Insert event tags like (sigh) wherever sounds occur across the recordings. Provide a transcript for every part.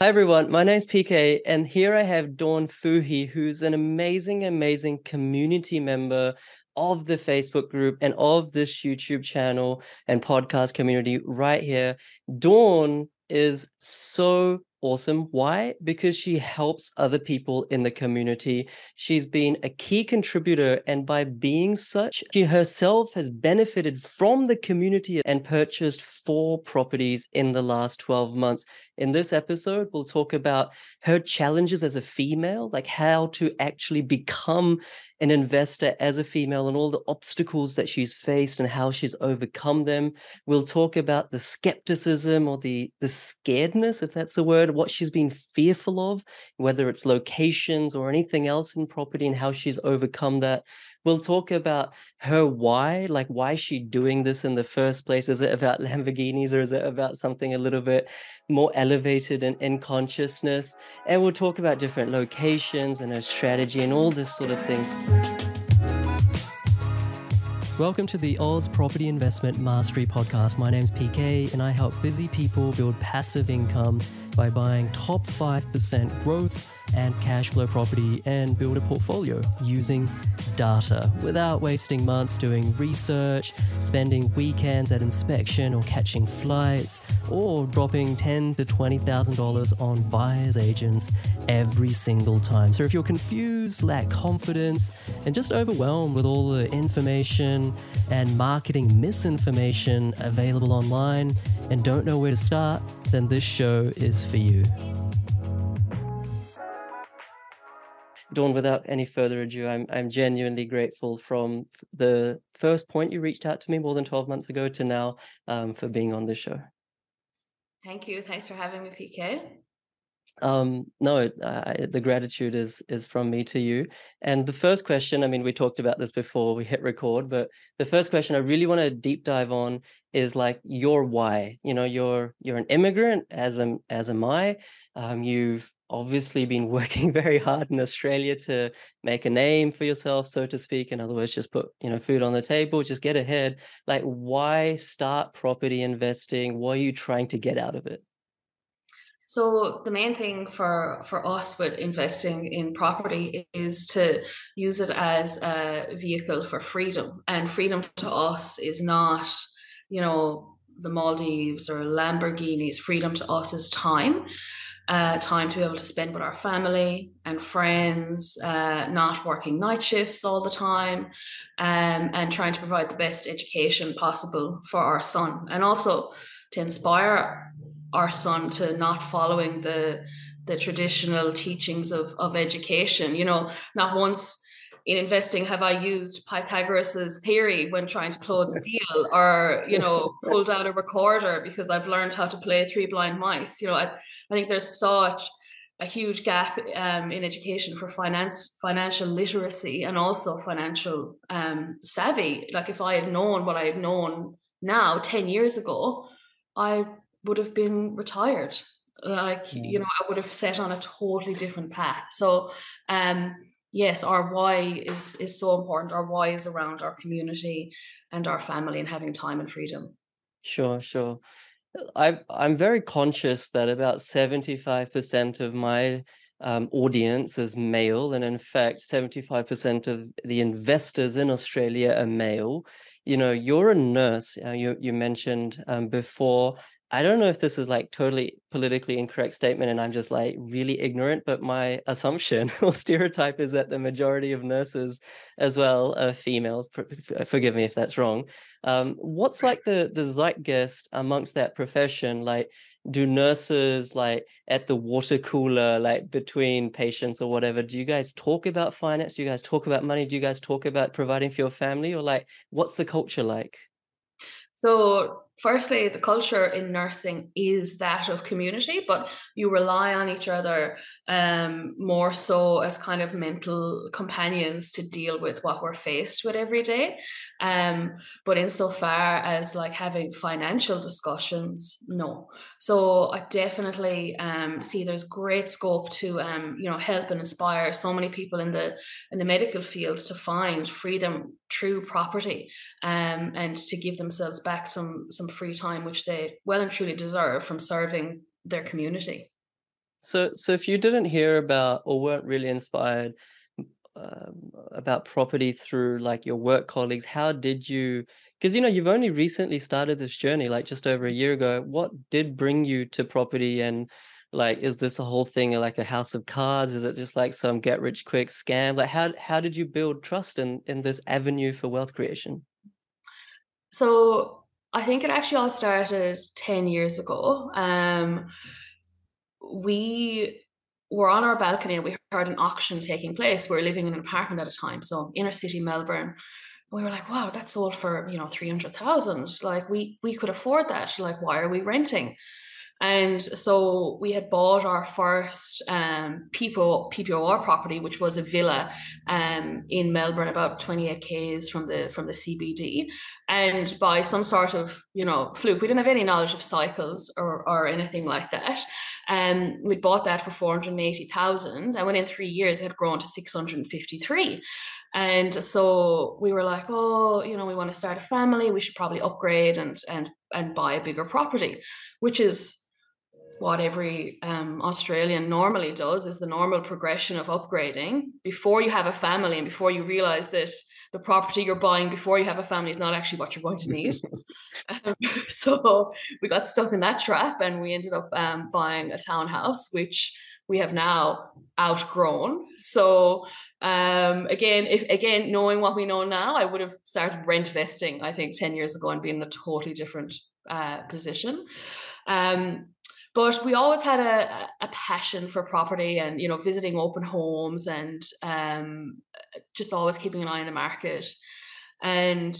Hi everyone, my name is PK, and here I have Dawn Fouhy, who's an amazing, amazing community member of the Facebook group and of this YouTube channel and podcast community right here. Dawn is so awesome. Why? Because she helps other people in the community. She's been a key contributor, and by being such, she herself has benefited from the community and purchased four properties in the last 12 months. In this episode, we'll talk about her challenges as a female, like how to actually become an investor as a female and all the obstacles that she's faced and how she's overcome them. We'll talk about the skepticism or the the scaredness, if that's a word, what she's been fearful of, whether it's locations or anything else in property and how she's overcome that. We'll talk about her why, like why is she doing this in the first place? Is it about (laughs) Lamborghinis or is it about something a little bit more elevated and in consciousness? And we'll talk about different locations and her strategy and all this sort of things. Welcome to the Aus Property Investment Mastery Podcast. My name is PK and I help busy people build passive income by buying top 5% growth and cash flow property and build a portfolio using data without wasting months doing research, spending weekends at inspection or catching flights, or dropping ten to twenty thousand dollars on buyers agents every single time. So if you're confused, lack confidence, and just overwhelmed with all the information and marketing misinformation available online and don't know where to start, then this show is for you. Dawn, without any further ado, I'm I'm genuinely grateful from the first point you reached out to me more than 12 months ago to now um, for being on the show. Thank you. Thanks for having me, PK. Um, no, I, the gratitude is is from me to you. And the first question, I mean, we talked about this before we hit record, but the first question I really want to deep dive on is like your why. You know, you're you're an immigrant, as am as am I. Um, you've obviously been (laughs) working very hard in Australia to make a name for yourself, so to speak. In other words, just put you know food on the table, just get ahead. Like, why start property investing? What are you trying to get out of it? So the main thing for for us with investing in property is to use it as a vehicle for freedom, and freedom to us is not, you know, the Maldives or Lamborghinis. Freedom to us is time uh, time to be able to spend with our family and friends, uh, not working night shifts all the time, um, and trying to provide the best education possible for our son, and also to inspire our son to not following the the traditional teachings of of education. You know, not once in investing have I used Pythagoras's theory when trying to close a deal or you know (laughs) pulled out a recorder because I've learned how to play three blind mice you know I, I think there's such a huge gap um, in education for finance, financial literacy, and also financial um, savvy. Like if I had known what I have known now, ten years ago, I would have been retired. Like mm. you know, I would have set on a totally different path. So, um, yes, our why is is so important. Our why is around our community and our family and having time and freedom. Sure, sure. I I'm very conscious that about 75% of my um, audience is male, and in fact, 75% of the investors in Australia are male. You know, you're a nurse. Uh, you you mentioned um, before I don't know if this is like totally politically incorrect statement and I'm just like really ignorant, but my assumption (laughs) or stereotype is that the majority of nurses as well are females. Forgive me if that's wrong. Um, what's like the the zeitgeist amongst that profession? Like, do nurses like at the water cooler, like between patients or whatever? Do you guys talk about finance? Do you guys talk about money? Do you guys talk about providing for your family, or like what's the culture like? So firstly, the culture in nursing is that of community, but you rely on each other um, more so as kind of mental companions to deal with what we're faced with every day. Um, but insofar as like having financial discussions, no. So I definitely um, see there's great scope to um, you know help and inspire so many people in the in the medical field to find freedom through property um, and to give themselves back some some free time which they well and truly deserve from serving their community. So, so if you didn't hear about or weren't really inspired um, about property through like your work colleagues, how did you? Because you know you've only recently started this journey, like just over a year ago. What did bring you to property, and like, is this a whole thing like a house of cards? Is it just like some get rich quick scam? Like, how how did you build trust in in this avenue for wealth creation? So I think it actually all started ten years ago. Um, we were on our balcony and we heard an auction taking place. We were living in an apartment at a time, so inner city Melbourne. We were like, "Wow, that sold for you know three hundred thousand. Like we we could afford that. Like why are we renting?" And so we had bought our first um, PPO, PPOR property, which was a villa um, in Melbourne, about 28 k's from the from the CBD. And by some sort of you know fluke, we didn't have any knowledge of cycles or or anything like that. And um, we bought that for 480,000, and within three years, it had grown to 653. And so we were like, oh, you know, we want to start a family. We should probably upgrade and and and buy a bigger property, which is what every um, Australian normally does is the normal progression of upgrading before you have a family and before you realize that the property you're buying before you have a family is not actually what you're going to need. um, (laughs) (laughs) so we got stuck in that trap and we ended up um, buying a townhouse, which we have now outgrown. So um, again, if again knowing what we know now, I would have started rent vesting. I think ten years ago and been in a totally different uh, position. Um, but we always had a, a passion for property and you know visiting open homes and um, just always keeping an eye on the market. And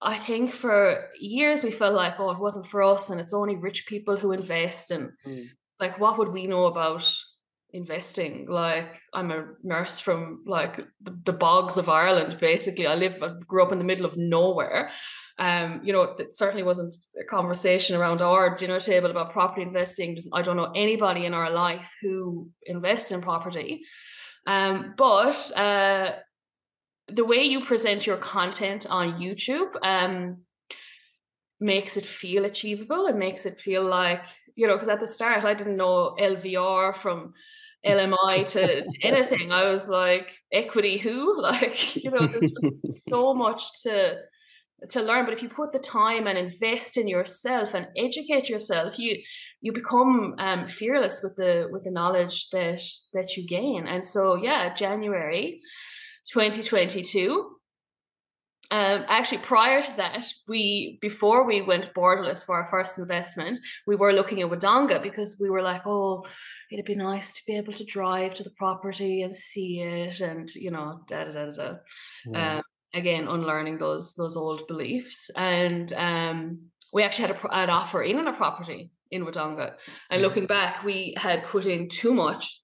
i think for years we felt like oh it wasn't for us and it's only rich people who invest. And mm. like what would we know about investing? Like i'm a nurse from like the, the bogs of ireland basically. I live I grew up in the middle of nowhere um, you know, it certainly wasn't a conversation around our dinner table about property investing. I don't know anybody in our life who invests in property. Um, but uh, the way you present your content on YouTube um, makes it feel achievable. It makes it feel like, you know, because at the start I didn't know LVR from LMI (laughs) to, to anything. I was like, equity who? (laughs) Like, you know, there's so much to to learn. But if you put the time and invest in yourself and educate yourself you you become um, fearless with the with the knowledge that that you gain. And so yeah january 2022 um, actually prior to that we before we went borderless for our first investment we were looking at wodonga because we were like oh it'd be nice to be able to drive to the property and see it and you know da da da da. Yeah. um, again unlearning those those old beliefs. And um we actually had a, an offer in on a property in Wodonga. And looking back we had put in too much.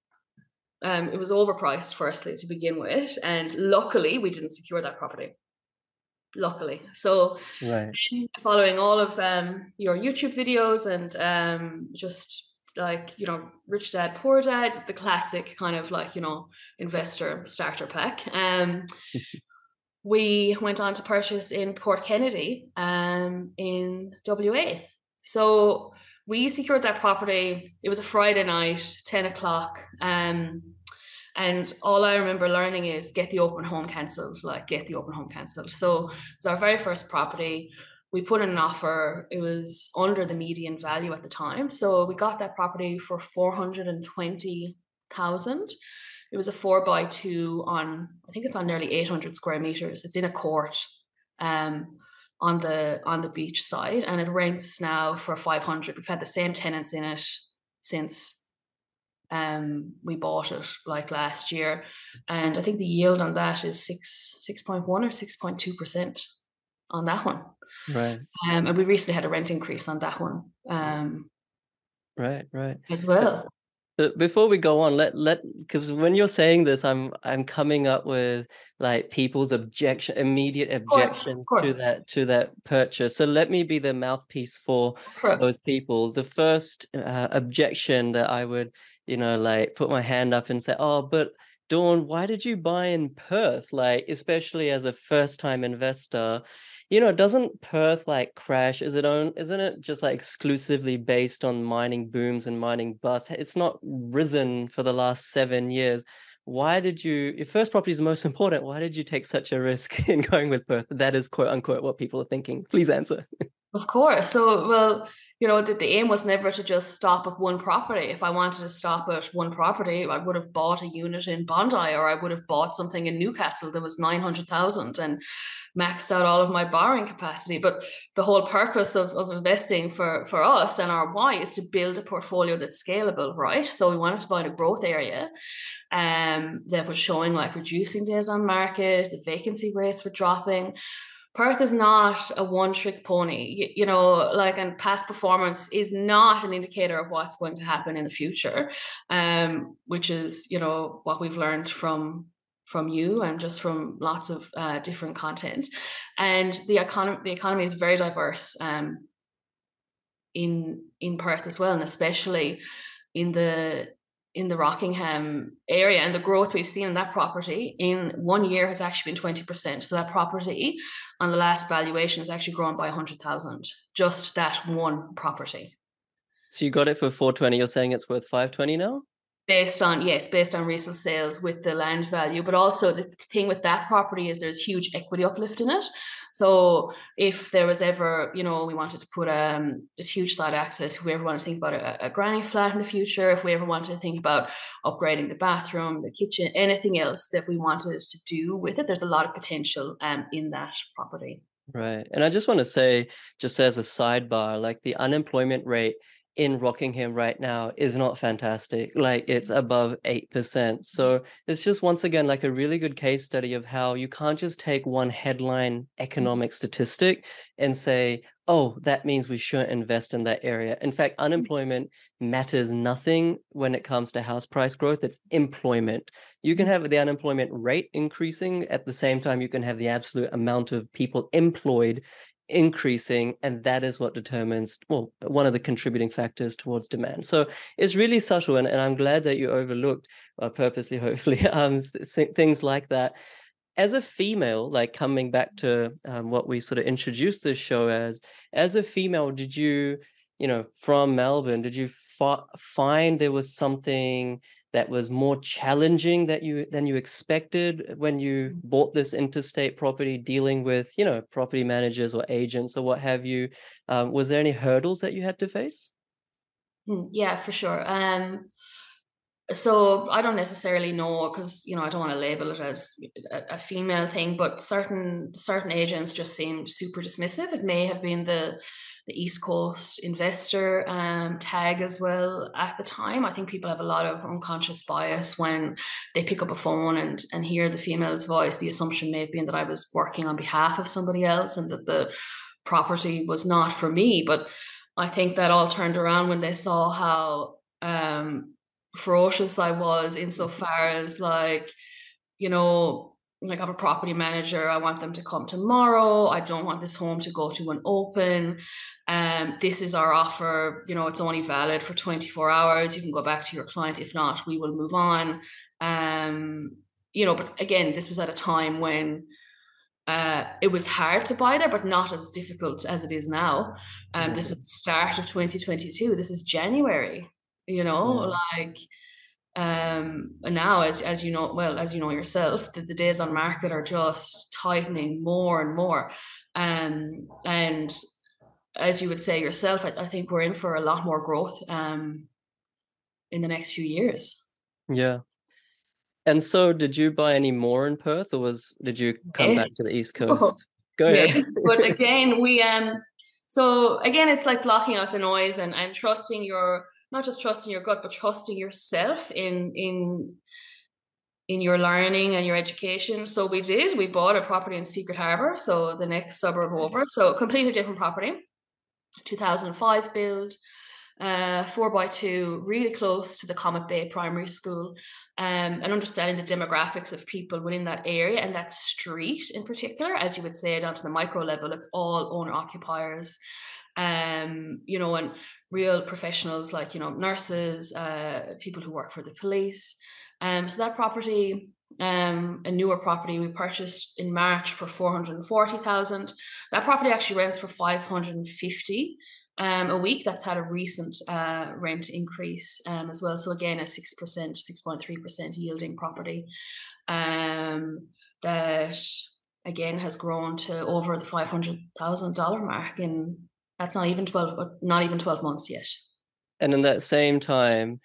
Um it was overpriced firstly to begin with. And luckily we didn't secure that property. Luckily. So right. following all of um your youtube videos and um just like you know rich dad poor dad the classic kind of like you know investor starter pack um (laughs) we went on to purchase in Port Kennedy um, in WA. So we secured that property. It was a Friday night, 10 o'clock. Um, and all I remember learning is get the open home cancelled, like get the open home cancelled. So it was our very first property. We put in an offer. It was under the median value at the time. So we got that property for 420,000. It was a four by two on, I think it's on nearly 800 square meters. It's in a court um, on the on the beach side, and it rents now for 500. We've had the same tenants in it since um, we bought it like last year, and I think the yield on that is six six point one or six point two percent on that one. Right. Um, and we recently had a rent increase on that one. Um, right, right. As well before we go on let let because when you're saying this i'm i'm coming up with like people's objection immediate objections course, course. to that to that purchase so let me be the mouthpiece for sure. those people the first uh, objection that i would you know like put my hand up and say oh but dawn why did you buy in perth like especially as a first time investor you know, doesn't Perth like crash? Is it own? Isn't it just like exclusively based on mining booms and mining busts? It's not risen for the last seven years. Why did you? Your first property is the most important. Why did you take such a risk (laughs) in going with Perth? That is quote unquote what people are thinking. Please answer. Of course. So, well, you know, the, the aim was never to just stop at one property. If I wanted to stop at one property, I would have bought a unit in Bondi or I would have bought something in Newcastle that was 900,000 and maxed out all of my borrowing capacity. But the whole purpose of, of investing for, for us and our why is to build a portfolio that's scalable, right? So we wanted to in a growth area um, that was showing like reducing days on market, the vacancy rates were dropping Perth is not a one trick pony, you, you, know, like, and past performance is not an indicator of what's going to happen in the future, um, which is, you know, what we've learned from from you and just from lots of uh, different content. And the economy, the economy is very diverse um, in in Perth as well, and especially in the in the Rockingham area and the growth we've seen in that property in one year has actually been 20%. So that property on the last valuation has actually grown by 100,000, just that one property. So you got it for 420, you're saying it's worth 520 now? Based on yes based on recent sales with the land value but also the thing with that property is there's huge equity uplift in it so if there was ever you know we wanted to put um this huge side access if we ever want to think about a, a granny flat in the future if we ever wanted to think about upgrading the bathroom the kitchen anything else that we wanted to do with it there's a lot of potential um in that property Right. And I just want to say, just as a sidebar, like the unemployment rate in Rockingham right now is not fantastic. Like it's mm. above 8%. Mm. So it's just once again like a really good case study of how you can't just take one headline mm. economic statistic and say, oh, that means we shouldn't invest in that area. In fact, unemployment matters nothing when it comes to house price growth. It's employment. You can have the unemployment rate increasing at the same time you can have the absolute amount of people employed increasing and that is what determines well one of the contributing factors towards demand. So it's really subtle and, and i'm glad that you overlooked uh, purposely (laughs) hopefully um th- things like that. As a female like coming back to um, what we sort of introduced this show as as a female did you you know from melbourne did you find there was something that was more challenging that you than you expected when you mm. bought this interstate property dealing with you know property managers or agents or what have you? Um, was there any hurdles that you had to face? Hmm, yeah for sure. Um so i don't necessarily know because you know i don't want to label it as a, a female thing but certain certain agents just seemed super dismissive. It may have been the the East Coast investor um, tag as well at the time. I think people have a lot of unconscious bias when they pick up a phone and, and hear the female's voice. The assumption may have been that I was working on behalf of somebody else and that the property was not for me. But I think that all turned around when they saw how um, ferocious I was insofar as like, you know, like I have a property manager. I want them to come tomorrow. I don't want this home to go to an open. Um, this is our offer. You know, it's only valid for 24 hours. You can go back to your client. If not, we will move on. Um, you know, but again, this was at a time when uh, it was hard to buy there, but not as difficult as it is now. Um, this is the start of 2022. This is January. You know, yeah. like um and now as as you know well as you know yourself the, the days on market are just tightening more and more. Um and as you would say yourself I, I think we're in for a lot more growth um in the next few years. Yeah. And so did you buy any more in perth or was did you come yes. back to the east (laughs) coast? Oh, go ahead. Yes. but (laughs) again we um so again it's like blocking out the noise and and trusting your not just trusting your gut, but trusting yourself in in in your learning and your education. So we did. We bought a property in Secret Harbour, so the next suburb over. So completely different property. 2005 build, uh, four by two, really close to the Comet Bay Primary School, um, and understanding the demographics of people within that area and that street in particular, as you would say, down to the micro level, it's all owner occupiers. Um, you know, and real professionals like, you know, nurses, uh, people who work for the police. Um, so that property, um, a newer property we purchased in March for 440,000. That property actually rents for 550 um, a week. That's had a recent uh, rent increase um, as well. So again, a 6%, 6.3% yielding property um, that again has grown to over the $500,000 mark in that's not even 12 not even 12 months yet and in that same time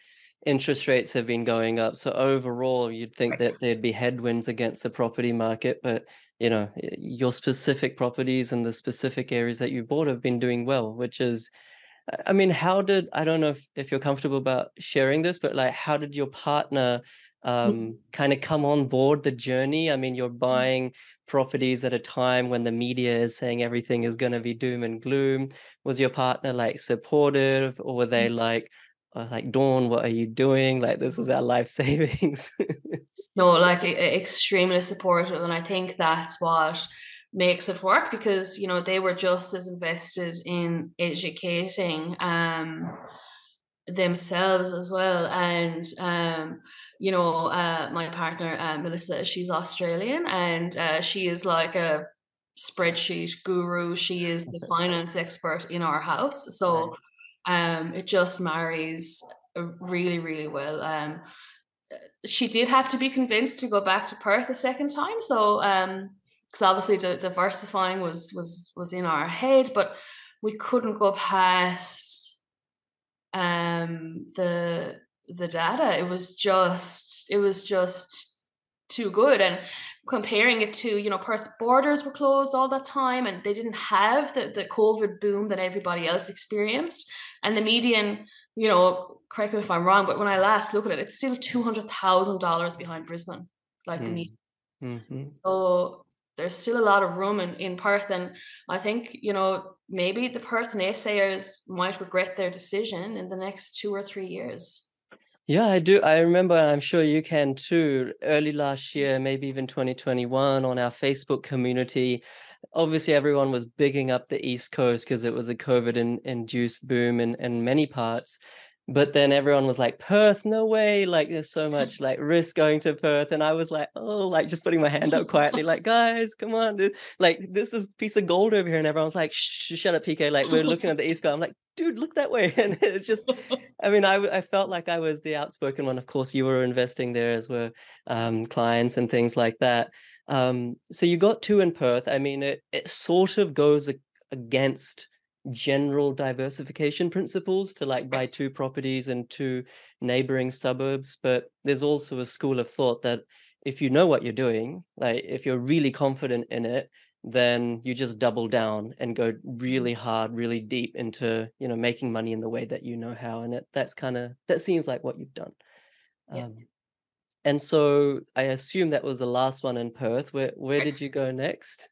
interest rates have been going up so overall you'd think right. that there'd be headwinds against the property market but you know your specific properties and the specific areas that you bought have been doing well which is i mean how did i don't know if, if you're comfortable about sharing this but like how did your partner mm-hmm. um, kind of come on board the journey i mean you're mm-hmm. buying properties at a time when the media is saying everything is going to be doom and gloom was your partner like supportive or were they mm. like uh, like dawn what are you doing like this is our life (laughs) savings no like extremely supportive and i think that's what makes it work because you know they were just as invested in educating um themselves as well and um you know, uh, my partner, uh, Melissa, she's Australian and uh, she is like a spreadsheet guru. She is the (laughs) finance expert in our house. So um, it just marries uh, really, really well. Um, she did have to be convinced to go back to Perth a second time. So, um, because obviously di- diversifying was was was in our head, but we couldn't go past um the the data it was just it was just too good and comparing it to you know Perth's borders were closed all that time and they didn't have the, the covid boom that everybody else experienced and the median you know correct me if i'm wrong but when i last look at it it's still $200000 behind brisbane like mm. the median mm-hmm. so there's still a lot of room in, in perth and i think you know maybe the perth naysayers might regret their decision in the next two or three years yeah, I do. I remember, I'm sure you can too, early last year, maybe even 2021, on our Facebook community. Obviously, everyone was bigging up the East Coast because it was a COVID in, induced boom in, in many parts but then everyone was like perth no way like there's so (laughs) much like risk going to perth and i was like oh like just putting my hand up quietly like guys come on this, like this is piece of gold over here and everyone's like Shh, shut up pk like we're looking at the east coast i'm like dude look that way (laughs) and it's just i mean I, I felt like i was the outspoken one of course you were investing there as were um, clients and things like that um, so you got two in perth i mean it, it sort of goes against general diversification principles to like buy two properties in two neighboring suburbs but there's also a school of thought that if you know what you're doing like if you're really confident in it then you just double down and go really mm-hmm. hard really deep into you know making money in the way that you know how and it that's kind of that seems like what you've done. Yeah. um, and so i assume that was the last one in perth. Where where did you go next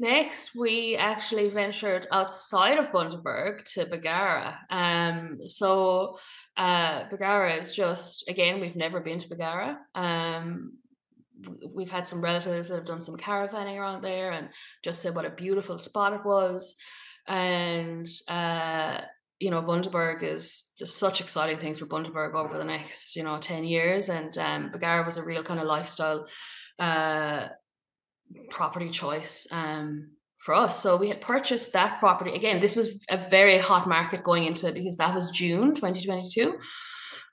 Next, we actually ventured outside of Bundaberg to Bargara. Um, so uh, Bargara is just again, we've never been to Bargara. Um, we've had some relatives that have done some caravanning around there and just said what a beautiful spot it was. And uh, you know, Bundaberg is just such exciting things for Bundaberg over the next, you know, 10 years. And um, Bargara was a real kind of lifestyle uh, property choice um, for us. So we had purchased that property. Again, this was a very hot market going into it because that was June 2022.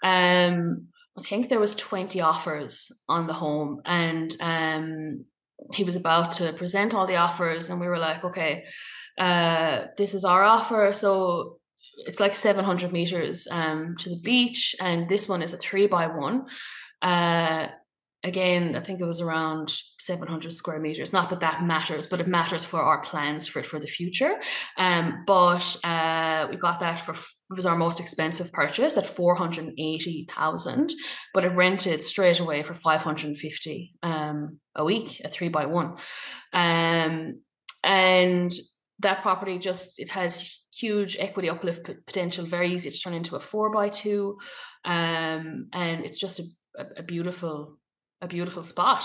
Um, I think there was 20 offers on the home and um, he was about to present all the offers and we were like, okay, uh, this is our offer. So it's like 700 meters um, to the beach and this one is a three by one. Uh, again, I think it was around 700 square meters. Not that that matters, but it matters for our plans for it for the future. Um, but uh, we got that for it was our most expensive purchase at 480,000, but it rented straight away for 550 um, a week, a three by one. Um, and that property just it has huge equity uplift potential, very easy to turn into a four by two. Um, and it's just a, a beautiful a beautiful spot.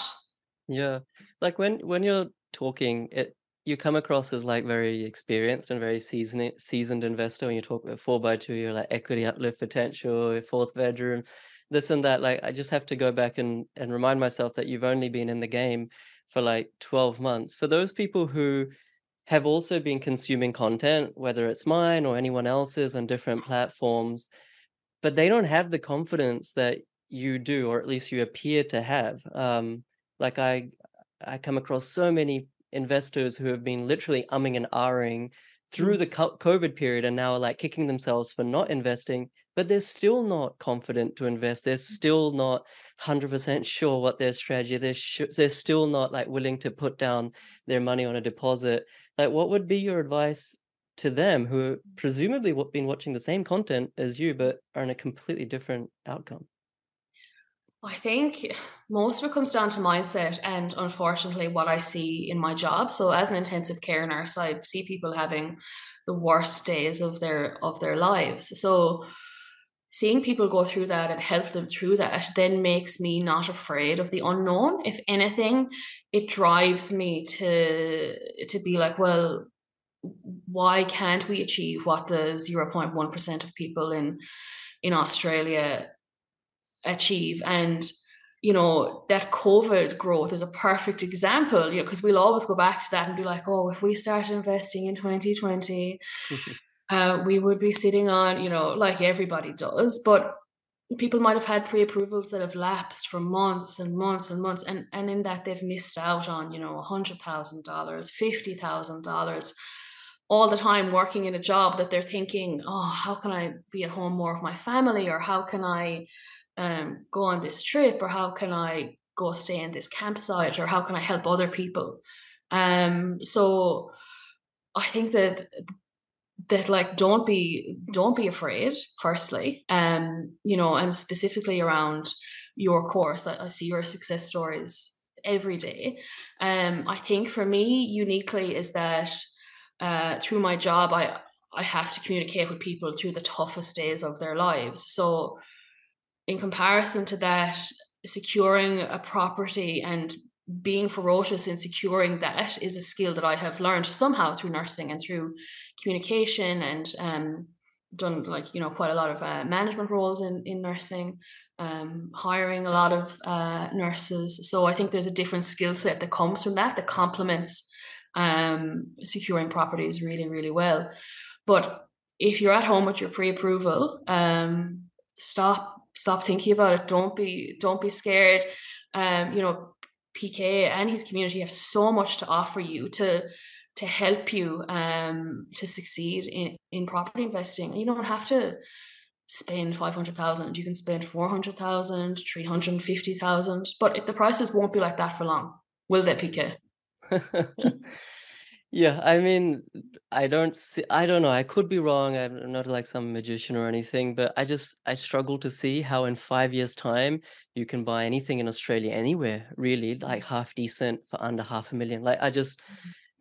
Yeah. Like when when you're talking, it you come across as like very experienced and very seasoned seasoned investor when you talk about four by two, you're like equity uplift potential, fourth bedroom, this and that. Like I just have to go back and and remind myself that you've only been in the game for like 12 months. For those people who have also been consuming content, whether it's mine or anyone else's on different mm-hmm. platforms, but they don't have the confidence that you do, or at least you appear to have. Um, like I I come across so many investors who have been literally umming and ahhing through mm. the COVID period and now are like kicking themselves for not investing, but they're still not confident to invest. They're mm. still not 100% sure what their strategy. They're sh- they're still not like willing to put down their money on a deposit. Like, what would be your advice to them who presumably have been watching the same content as you, but are in a completely different outcome? I think most of it comes down to mindset and unfortunately what I see in my job. So as an intensive care nurse, I see people having the worst days of their of their lives. So seeing people go through that and help them through that then makes me not afraid of the unknown. If anything, it drives me to to be like, well, why can't we achieve what the 0.1% of people in in Australia achieve. And you know that covid growth is a perfect example you know because we'll always go back to that and be like oh if we started investing in 2020 (laughs) uh, we would be sitting on you know like everybody does. But people might have had pre-approvals that have lapsed for months and months and months and and in that they've missed out on you know a hundred thousand dollars fifty thousand dollars all the time working in a job that they're thinking oh how can i be at home more with my family? Or how can i um, go on this trip or how can I go stay in this campsite or how can I help other people? Um, so I think that that like don't be don't be afraid firstly um you know and specifically around your course. I, I see your success stories every day. Um i think for me uniquely is that uh through my job i i have to communicate with people through the toughest days of their lives. So in comparison to that, securing a property and being ferocious in securing that is a skill that I have learned somehow through nursing and through communication and um, done like you know quite a lot of uh, management roles in in nursing, um, hiring a lot of uh, nurses. So I think there's a different skill set that comes from that that complements um, securing properties really really well. But if you're at home with your pre-approval, um, stop stop thinking about it. Don't be don't be scared. Um, you know, PK and his community have so much to offer you to to help you um to succeed in, in property investing. You don't have to spend 500,000. You can spend 400,000, 350,000, but the prices won't be like that for long. Will they, PK? (laughs) Yeah, I mean, I don't see, I don't know, I could be wrong. I'm not like some magician or anything, but I just I struggle to see how in five years' time you can buy anything in Australia anywhere, really, like half decent for under half a million. Like I just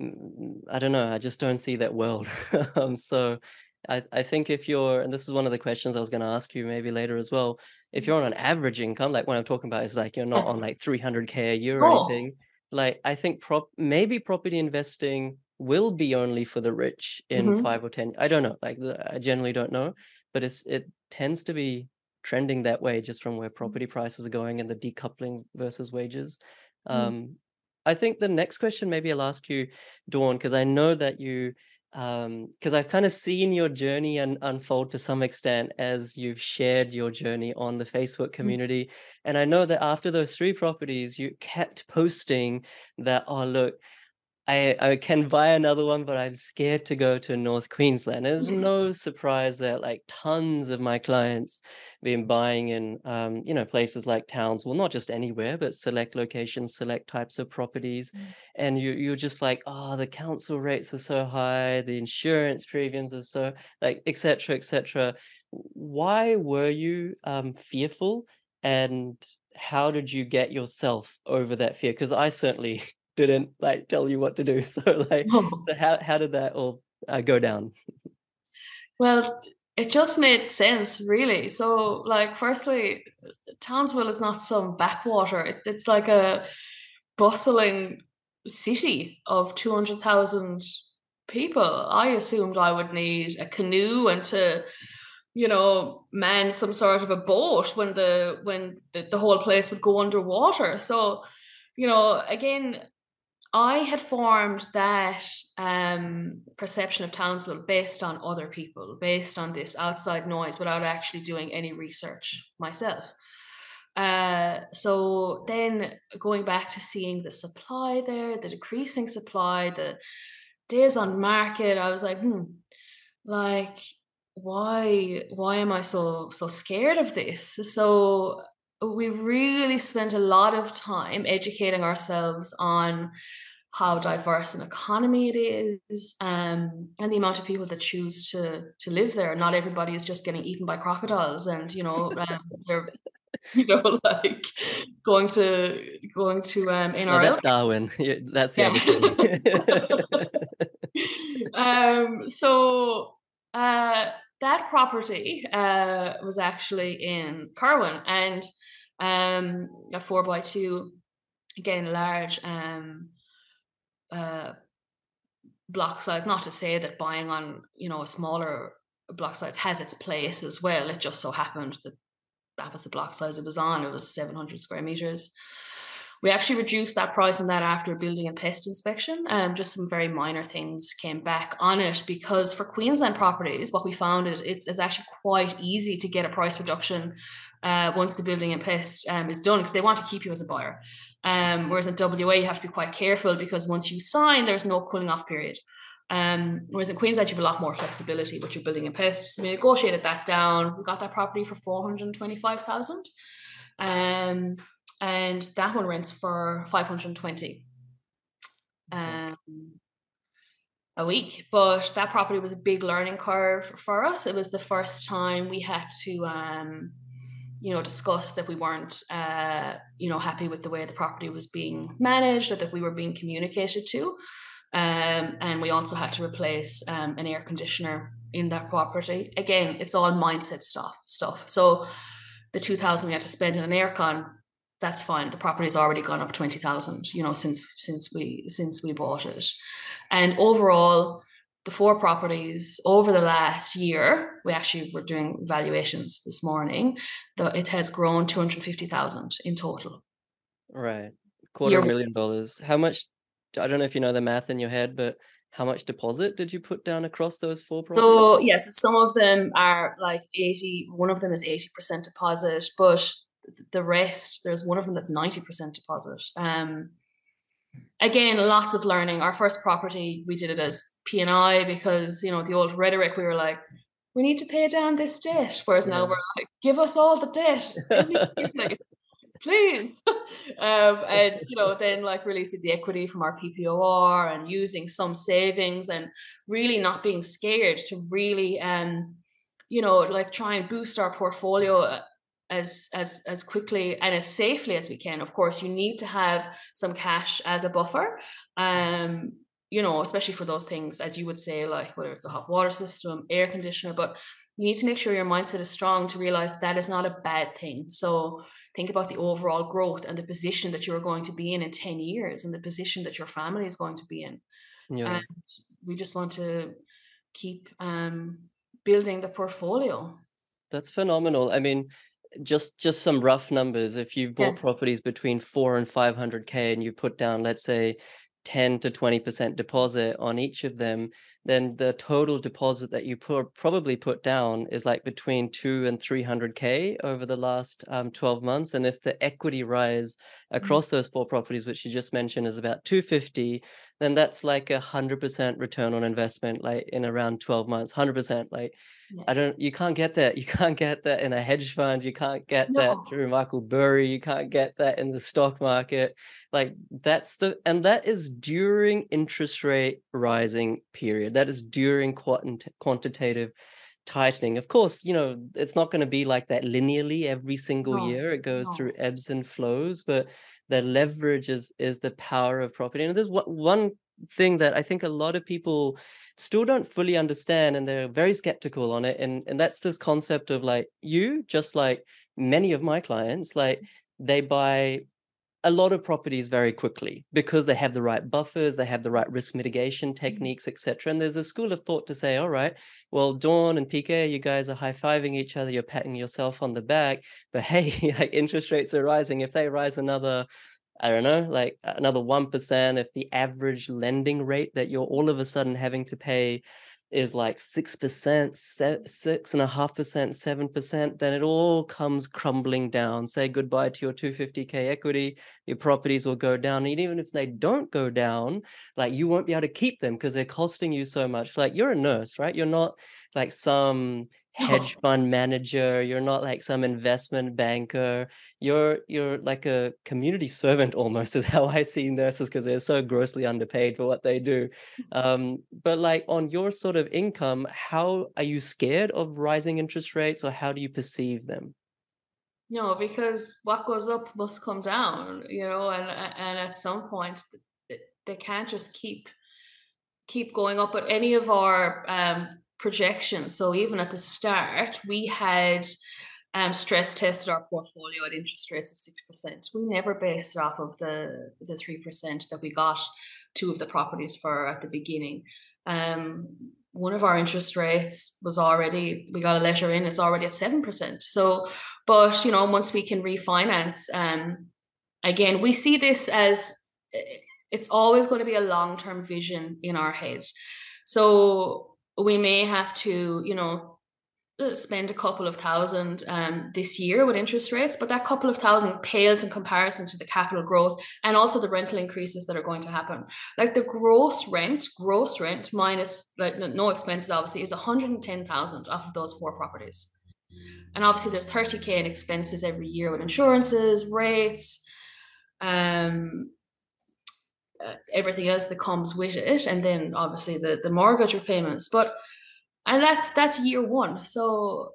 mm, I don't know, I just don't see that world. (laughs) um, so I, I think if you're, and this is one of the questions I was going to ask you maybe later as well, if you're on an average income, like what I'm talking about is like you're not on like 300k a year or oh. anything, like I think prop maybe property investing will be only for the rich in mm-hmm. five or ten. I don't know. Like I generally don't know, but it's it tends to be trending that way just from where mm. property prices are going and the decoupling versus wages. Mm. Um, I think the next question maybe I'll ask you, Dawn, because I know that you um because i've kind of seen your journey un- unfold to some extent as you've shared your journey on the facebook mm. community mm-hmm. and i know that after those three properties you kept posting that oh look I, I can buy another one, but I'm scared to go to North Queensland. There's no surprise that like tons of my clients been buying in um, you know, places like Townsville, not just anywhere, but select locations, select types of properties. Mm. And you you're just like, oh, the council rates are so high, the insurance premiums are so like etc. etc. Why were you um fearful and how did you get yourself over that fear? Because I certainly didn't like tell you what to do. (laughs) So like, oh. so how how did that all uh, go down? Well, it just made sense, really. So like, firstly, Townsville is not some backwater. It, it's like a bustling city of 200,000 people. I assumed I would need a canoe and to, you know, man some sort of a boat when the when the, the whole place would go underwater. So, you know, again, I had formed that um, perception of Townsville based on other people, based on this outside noise, without actually doing any research myself. Uh, so then going back to seeing the supply there, the decreasing supply, the days on market, I was like, hmm, like why why am I so so scared of this? So we really spent a lot of time educating ourselves on how diverse an economy it is um, and the amount of people that choose to to live there. Not everybody is just getting eaten by crocodiles and you know (laughs) um, they're (laughs) you know like going to going to um in no, our that's darwin. (laughs) That's the yeah. um so uh that property uh was actually in Kirwan and um a four by two again large um uh, block size. Not to say that buying on you know a smaller block size has its place as well. It just so happened that that was the block size it was on. It was 700 square meters. We actually reduced that price on that after building and pest inspection. Um, just some very minor things came back on it because for Queensland properties, what we found is it's, it's actually quite easy to get a price reduction uh, once the building and pest um, is done because they want to keep you as a buyer. Um, whereas in WA, you have to be quite careful because once you sign, there's no cooling off period. Um, whereas in Queensland, you have a lot more flexibility with your building and pests. So we negotiated that down. We got that property for 425,000. Um, and that one rents for 520 um, a week. But that property was a big learning curve for us. It was the first time we had to um, you know discussed that we weren't uh, you know happy with the way the property was being managed or that we were being communicated to. Um, and we also had to replace um, an air conditioner in that property. Again it's all mindset stuff stuff. So the 2000 we had to spend in an aircon that's fine. The property's already gone up 20000 you know since since we since we bought it. And overall the four properties over the last year, we actually were doing valuations this morning, that it has grown 250,000 in total. Right. Quarter Year- million dollars. How much, I don't know if you know the math in your head, but how much deposit did you put down across those four properties? So, yes, some of them are like 80, one of them is 80% deposit, but the rest, there's one of them that's 90% deposit. Um, again, lots of learning. Our first property, we did it as P&I because, you know, the old rhetoric, we were like, we need to pay down this debt. Whereas yeah. now we're like, give us all the debt. (laughs) please. (laughs) um, and, you know, then like releasing the equity from our PPOR and using some savings and really not being scared to really, um, you know, like try and boost our portfolio uh, as as as quickly and as safely as we can. Of course you need to have some cash as a buffer um you know especially for those things as you would say like whether it's a hot water system air conditioner but you need to make sure your mindset is strong to realize that is not a bad thing. So think about the overall growth and the position that you're going to be in in 10 years and the position that your family is going to be in. Yeah. and we just want to keep um building the portfolio. That's phenomenal. I mean just just some rough numbers if you've bought yeah. properties between 4 and 500k and you put down let's say 10 to 20% deposit on each of them then the total deposit that you put, probably put down is like between 2 and 300k over the last um, 12 months and if the equity rise mm-hmm. across mm-hmm. those four properties which you just mentioned is about 250 then that's like a 100% return on investment like in around 12 months 100% like yeah. I don't you can't get that. You can't get that in a hedge fund. You can't get no. that through Michael Burry. You can't get that in the stock market. Like that's the and that is during interest rate rising period. That is during quant- quantitative tightening. Of course, you know, it's not going to be like that linearly every single no. year. It goes no. through ebbs and flows, but the leverage is is the power of property. And there's one thing that I think a lot of people still don't fully understand and they're very skeptical on it. And, and that's this concept of like you, just like many of my clients, like they buy a lot of properties very quickly because they have the right buffers, they have the right risk mitigation mm-hmm. techniques, etc. And there's a school of thought to say, all right, well, Dawn and PK, you guys are high fiving each other, you're patting yourself on the back, but (laughs) hey, like interest rates are rising. If they rise another I don't know, like another 1%, if the average lending rate that you're all of a sudden having to pay is like 6%, six and a half percent, 7%, then it all comes crumbling down. Say goodbye to your 250K equity, your properties will go down. And even if they don't go down, like you won't be able to keep them because they're costing you so much. Like you're a nurse, right? You're not like some hedge (laughs) fund manager you're not like some investment banker. You're you're like a community servant almost (laughs) is how i see nurses because they're so grossly underpaid for what they do. Um, but like on your sort of income how are you scared of rising interest rates or how do you perceive them? No because what goes up must come down you know and and at some point they can't just keep keep going up. But any of our um projections. So even at the start, we had um, stress tested our portfolio at interest rates of six percent. We never based it off of the the three percent that we got two of the properties for at the beginning. Um, one of our interest rates was already we got a letter in it's already at 7% so but you know once we can refinance um again we see this as it's always going to be a long-term vision in our head so we may have to, you know, uh, spend a couple of thousand um, this year with interest rates, but that couple of thousand pales in comparison to the capital growth and also the rental increases that are going to happen. Like the gross rent, gross rent minus like no expenses, obviously, is 110,000 off of those four properties. And obviously, there's 30k in expenses every year with insurances, rates, um, uh, everything else that comes with it, and then obviously the the mortgage repayments. But and that's that's year one. So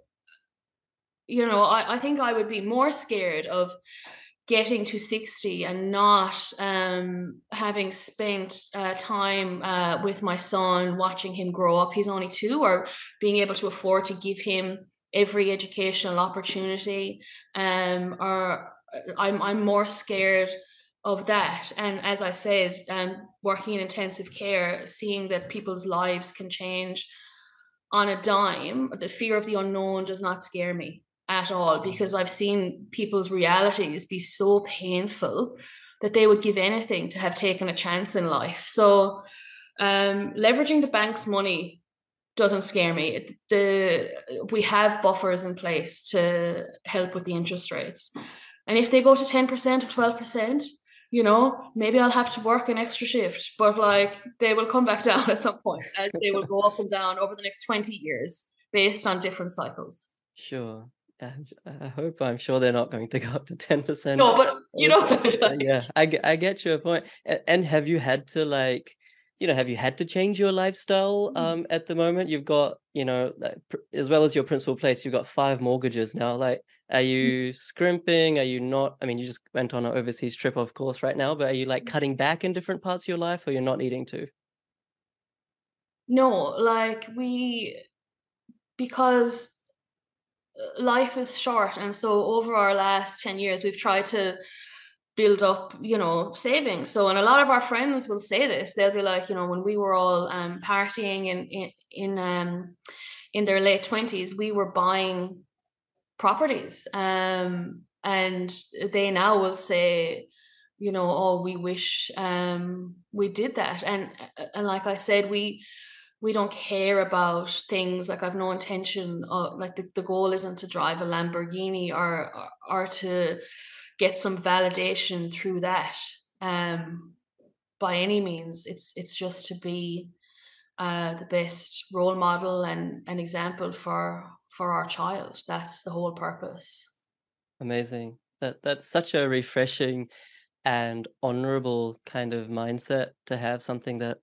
you know, I, I think I would be more scared of getting to 60 and not um, having spent uh, time uh, with my son watching him grow up he's only two or being able to afford to give him every educational opportunity um, or uh, I'm, I'm more scared of that. And as I said, um, working in intensive care, seeing that people's lives can change on a dime, the fear of the unknown does not scare me at all because I've seen people's realities be so painful that they would give anything to have taken a chance in life. So, um, leveraging the bank's money doesn't scare me. The we have buffers in place to help with the interest rates, and if they go to ten percent or twelve percent, you know, maybe I'll have to work an extra shift, but like they will come back (laughs) down at some point as they will go up and down over the next 20 years based on different cycles. Sure. I hope I'm sure they're not going to go up to 10%. No, but you know, yeah, I, I get your point. And have you had to like, you know, have you had to change your lifestyle mm-hmm. um at the moment? You've got, you know, as well as your principal place, you've got five mortgages now. Like, are mm. you scrimping? Are you not? I mean, you just went on an overseas trip, of course, right now, but are you like mm. cutting back in different parts of your life or you're not needing to? No, like we, because uh, life is short. And so over our last 10 years, we've tried to build up you know savings. So and a lot of our friends will say this. They'll be like you know when we were all um partying in in, in um in their late 20s we were buying properties. Um and they now will say you know oh we wish um we did that. And and like i said we we don't care about things like i've no intention of like the, the goal isn't to drive a lamborghini or or, or to get some validation through that um, by any means. It's it's just to be uh, the best role model and an example for for our child. That's the whole purpose. Amazing. That that's such a refreshing and honorable kind of mindset to have something that.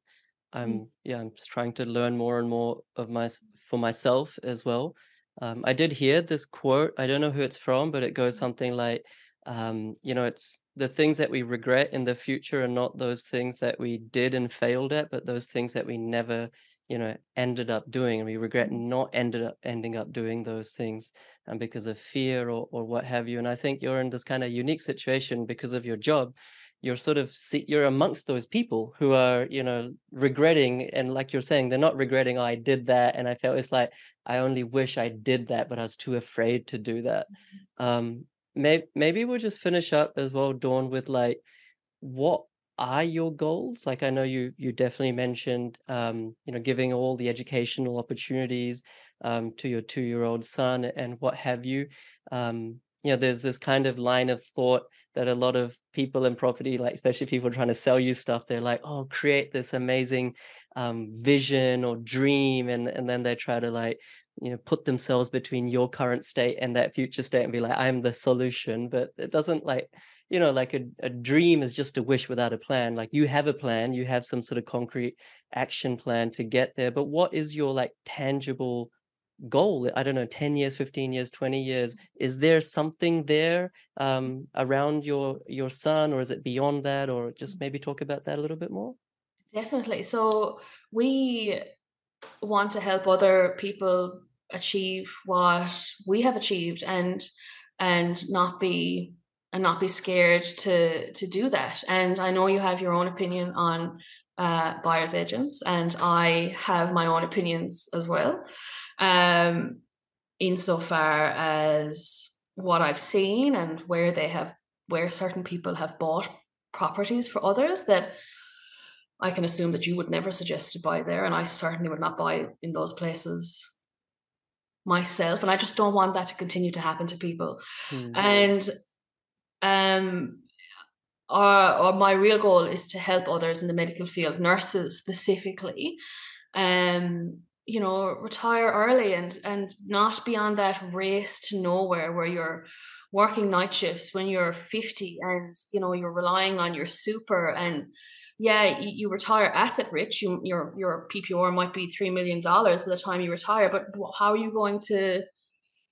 I'm mm. yeah I'm just trying to learn more and more of my for myself as well. Um, I did hear this quote. I don't know who it's from, but it goes mm. something like, um, you know, it's the things that we regret in the future are not those things that we did and failed at, but those things that we never you know ended up doing and we regret mm. not ended up ending up doing those things and because of fear or, or what have you and i think you're in this kind of unique situation because of your job you're sort of you're amongst those people who are you know regretting and like you're saying they're not regretting oh, i did that and i felt it's like i only wish i did that but i was too afraid to do that mm-hmm. um maybe we'll just finish up as well dawn with like what are your goals? Like i know you you definitely mentioned um you know giving all the educational opportunities um to your two year old son and what have you. Um you know there's this kind of line of thought that a lot of people in property like especially people trying to sell you stuff they're like oh create this amazing um vision or dream and and then they try to like you know put themselves between your current state and that future state and be like i'm the solution but it doesn't like you know like a, a dream is just a wish without a plan. Like you have a plan you have some sort of concrete action plan to get there but what is your like tangible goal? I don't know 10 years 15 years 20 years is there something there um, around your your son or is it beyond that or just maybe talk about that a little bit more? Definitely. So we want to help other people achieve what we have achieved and and not be and not be scared to to do that. And i know you have your own opinion on uh, buyers agents and i have my own opinions as well um insofar as what i've seen and where they have where certain people have bought properties for others that I can assume that you would never suggest to buy there, and I certainly would not buy in those places myself. And I just don't want that to continue to happen to people. Mm-hmm. And um, or, or my real goal is to help others in the medical field, nurses specifically, um, you know, retire early and and not be on that race to nowhere where you're working night shifts when you're 50 and you know you're relying on your super and yeah, you, you retire asset rich. You, your your PPR might be three million dollars by the time you retire, but how are you going to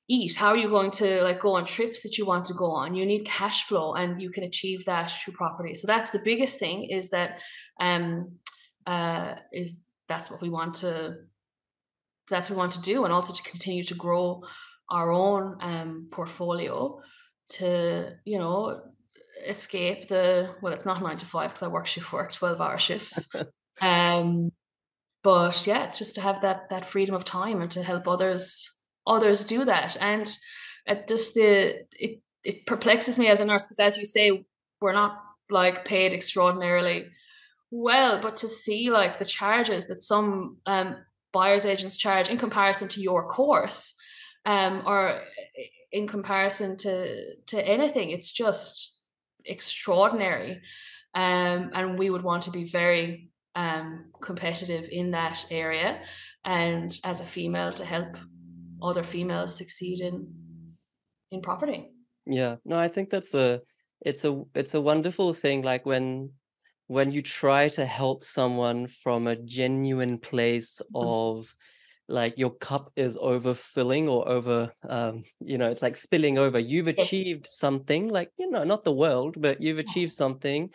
eat? How are you going to like go on trips that you want to go on? You need cash flow, and you can achieve that through property. So that's the biggest thing. Is that um uh is that's what we want to that's what we want to do, and also to continue to grow our own um portfolio to you know escape the well it's not nine to five because i work shift work 12 hour shifts. (laughs) Um but yeah it's just to have that that freedom of time and to help others others do that. And it just the it it perplexes me as a nurse because as you say we're not like paid extraordinarily well but to see like the charges that some um buyers agents charge in comparison to your course um or in comparison to to anything it's just extraordinary. Um, and we would want to be very um, competitive in that area and as a female to help other females succeed in in property yeah no i think that's a it's a it's a wonderful thing like when when you try to help someone from a genuine place mm-hmm. of like your cup is overfilling or over um you know it's like spilling over. You've achieved yes. something like you know not the world but you've achieved something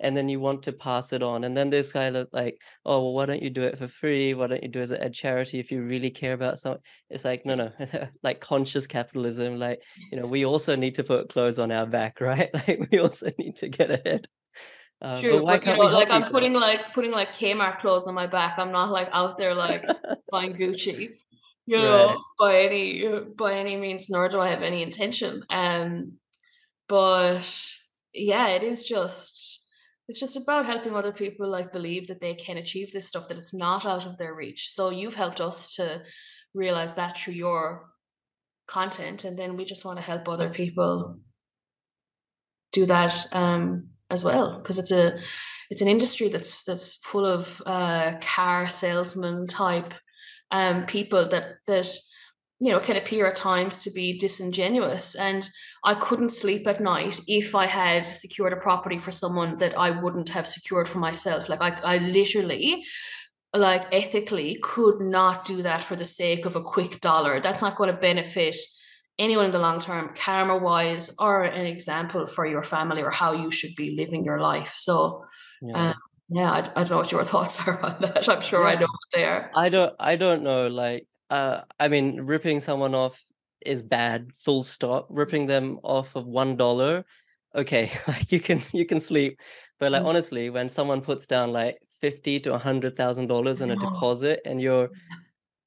and then you want to pass it on and then this kind of like oh well why don't you do it for free? Why don't you do it as a charity if you really care about something it's like no no (laughs) like conscious capitalism like you know we also need to put clothes on our back (laughs) right? Like we also need to get ahead uh, True, but, but you know, like I'm putting like putting like Kmart clothes on my back. I'm not like out there like (laughs) buying Gucci, you know, right. by any by any means. Nor do I have any intention. Um, but yeah, it is just it's just about helping other people like believe that they can achieve this stuff that it's not out of their reach. So you've helped us to realize that through your content, and then we just want to help other people do that. Um, as well because it's a it's an industry that's that's full of uh, car salesman type um, people that that you know can appear at times to be disingenuous. And I couldn't sleep at night if I had secured a property for someone that I wouldn't have secured for myself. Like I, I literally like ethically could not do that for the sake of a quick dollar. That's not going to benefit anyone in the long term, karma wise, or an example for your family or how you should be living your life. So, yeah, um, yeah I, I, don't know what your (laughs) thoughts are on that. I'm sure yeah. I know there? I don't I don't know. Like uh I mean ripping someone off is bad, full stop. Ripping them off of one dollar, okay, (laughs) like you can you can sleep. But like Mm. honestly, when someone puts down like fifty to a hundred thousand dollars in a deposit and you're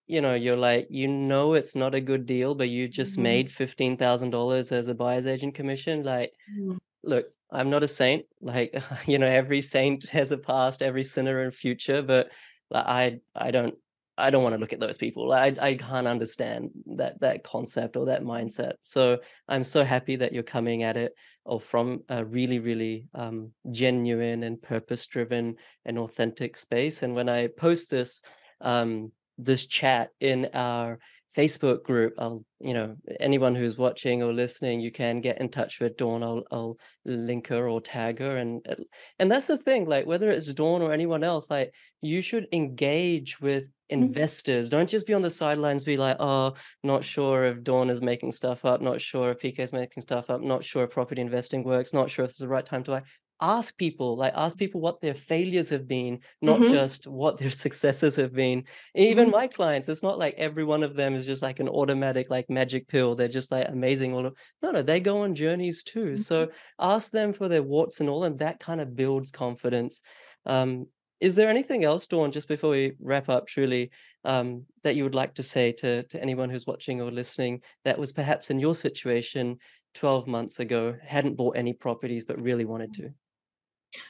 you know, you're like, you know it's not a good deal, but you just Mhm. made fifteen thousand dollars as a buyer's agent commission. Like, Mm. look, I'm not a saint. (laughs) Like, (laughs) you know, every saint has a past, every sinner and future, but like I I don't I don't want to look at those people. Like, I I can't understand that that concept or that mindset. So I'm so happy that you're coming at it or from a really, really um genuine and purpose-driven and authentic space. And when I post this um this chat in our Facebook group. I'll, you know, anyone who's watching or listening, you can get in touch with Dawn. I'll, I'll link her or tag her, and uh, and that's the thing. Like whether it's Dawn or anyone else, like you should engage with investors. Don't just be on the sidelines. Be like, oh, not sure if Dawn is making stuff up. Not sure if PK is making stuff up. Not sure if property investing works. Not sure if it's the right time to buy ask people like ask people what their failures have been not Mhm. just what their (laughs) successes have been. Even Mhm. my clients it's not like every one of them is just like an automatic like magic pill. They're just like amazing all of no no they go on journeys too. So ask them for their warts and all and that kind of builds confidence. Um is there anything else dawn just before we wrap up truly um that you would like to say to to anyone who's watching or listening that was perhaps in your situation 12 months ago hadn't bought any properties but really wanted to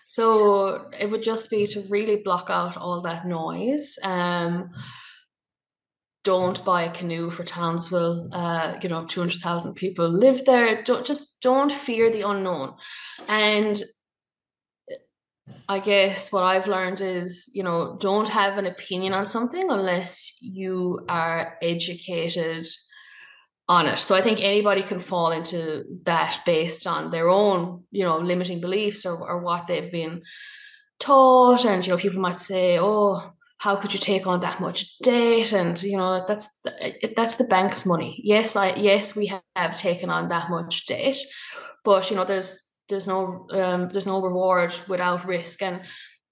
So it would just be to really block out all that noise. Um, don't buy a canoe for Townsville. Uh, you know, two hundred thousand people live there. Don't just don't fear the unknown. And I guess what I've learned is, you know, don't have an opinion on something unless you are educated on it. So I think anybody can fall into that based on their own, you know, limiting beliefs or, or what they've been taught. And, you know, people might say, oh, how could you take on that much debt? And, you know, that's that's the bank's money. Yes, I yes, we have taken on that much debt, but you know, there's there's no um, there's no reward without risk. And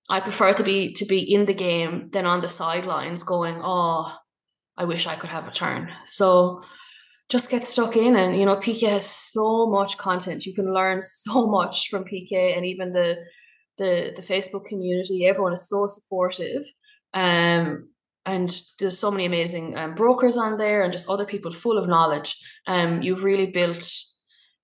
I prefer to be to be in the game than on the sidelines going, oh, I wish I could have a turn. So just get stuck in and you know pk has so much content. You can learn so (laughs) much from pk and even the the the facebook community. Everyone is so supportive. Um and there's so many amazing um, brokers on there and just other people full of knowledge. Um you've really built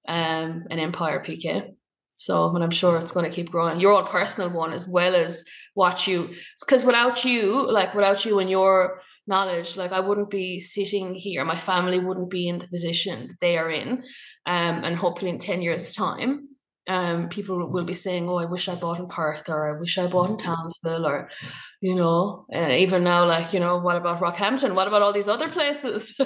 um an empire pk so and i'm sure it's going to keep growing. Your own personal one as well as what you because without you like without you and your knowledge like i wouldn't be sitting here my family wouldn't be in the position that they are in um, and hopefully in 10 years time um, people will be saying oh i wish i bought in perth or i wish i bought in townsville or you know and even now like you know what about rockhampton? What about all these other places? (laughs)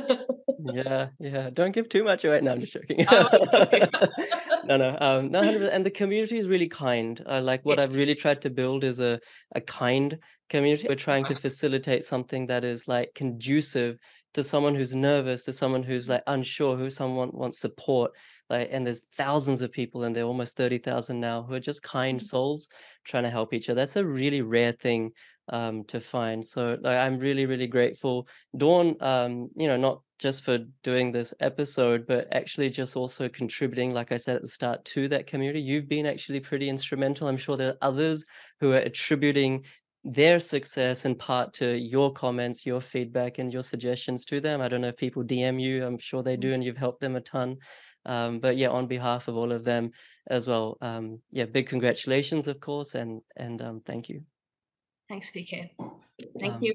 Yeah yeah don't give too much away now i'm just joking. (laughs) no no um no 100%. and the community is really kind. Uh, like what Yes. i've really tried to build is a a kind community. We're trying to facilitate something that is like conducive to someone who's nervous to someone who's like unsure who someone wants support like and there's thousands of people and they're almost 30,000 now who are just kind souls trying to help each other. That's a really rare thing um to find. So like i'm really really grateful. Dawn um you know not just for doing this episode but actually just also contributing like i said at the start to that community. You've been actually pretty instrumental. I'm sure there are others who are attributing their success in part to your comments your feedback and your suggestions to them. I don't know if people dm you. I'm sure they do and you've helped them a ton. Um, but yeah on behalf of all of them as well um, yeah big congratulations of course and and um, thank you thanks pk thank Um, you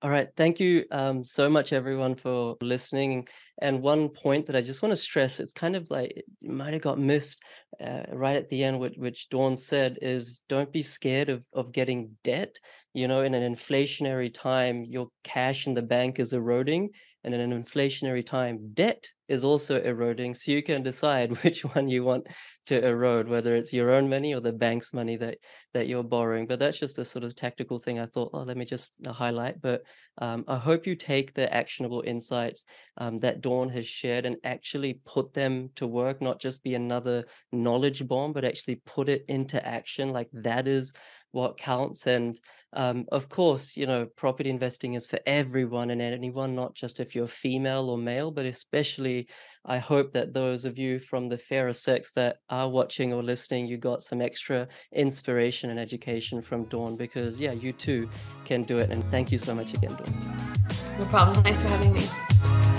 All right. Thank you um, so much, everyone, for listening. And one point that I just want to stress, it's kind of like it might have got missed uh, right at the end, which, which Dawn said, is don't be scared of, of getting debt. You know, in an inflationary time, your cash in the bank is eroding. And in an inflationary time, debt is also eroding. So you can decide (laughs) which one you want to erode, whether it's your own money or the bank's money that that you're borrowing. But that's just a sort of tactical thing I thought, oh, let me just uh, highlight. But um, I hope you take the actionable insights um, that Dawn has shared and actually put them to work, not just be another knowledge bomb, but actually put it into action. Like that is what counts and um, of course you know property investing is for everyone and anyone not just if you're female or male but especially i hope that those of you from the fairer sex that are watching or listening you got some extra inspiration and education from dawn because yeah you too can do it and thank you so much again dawn. No problem. Thanks for having me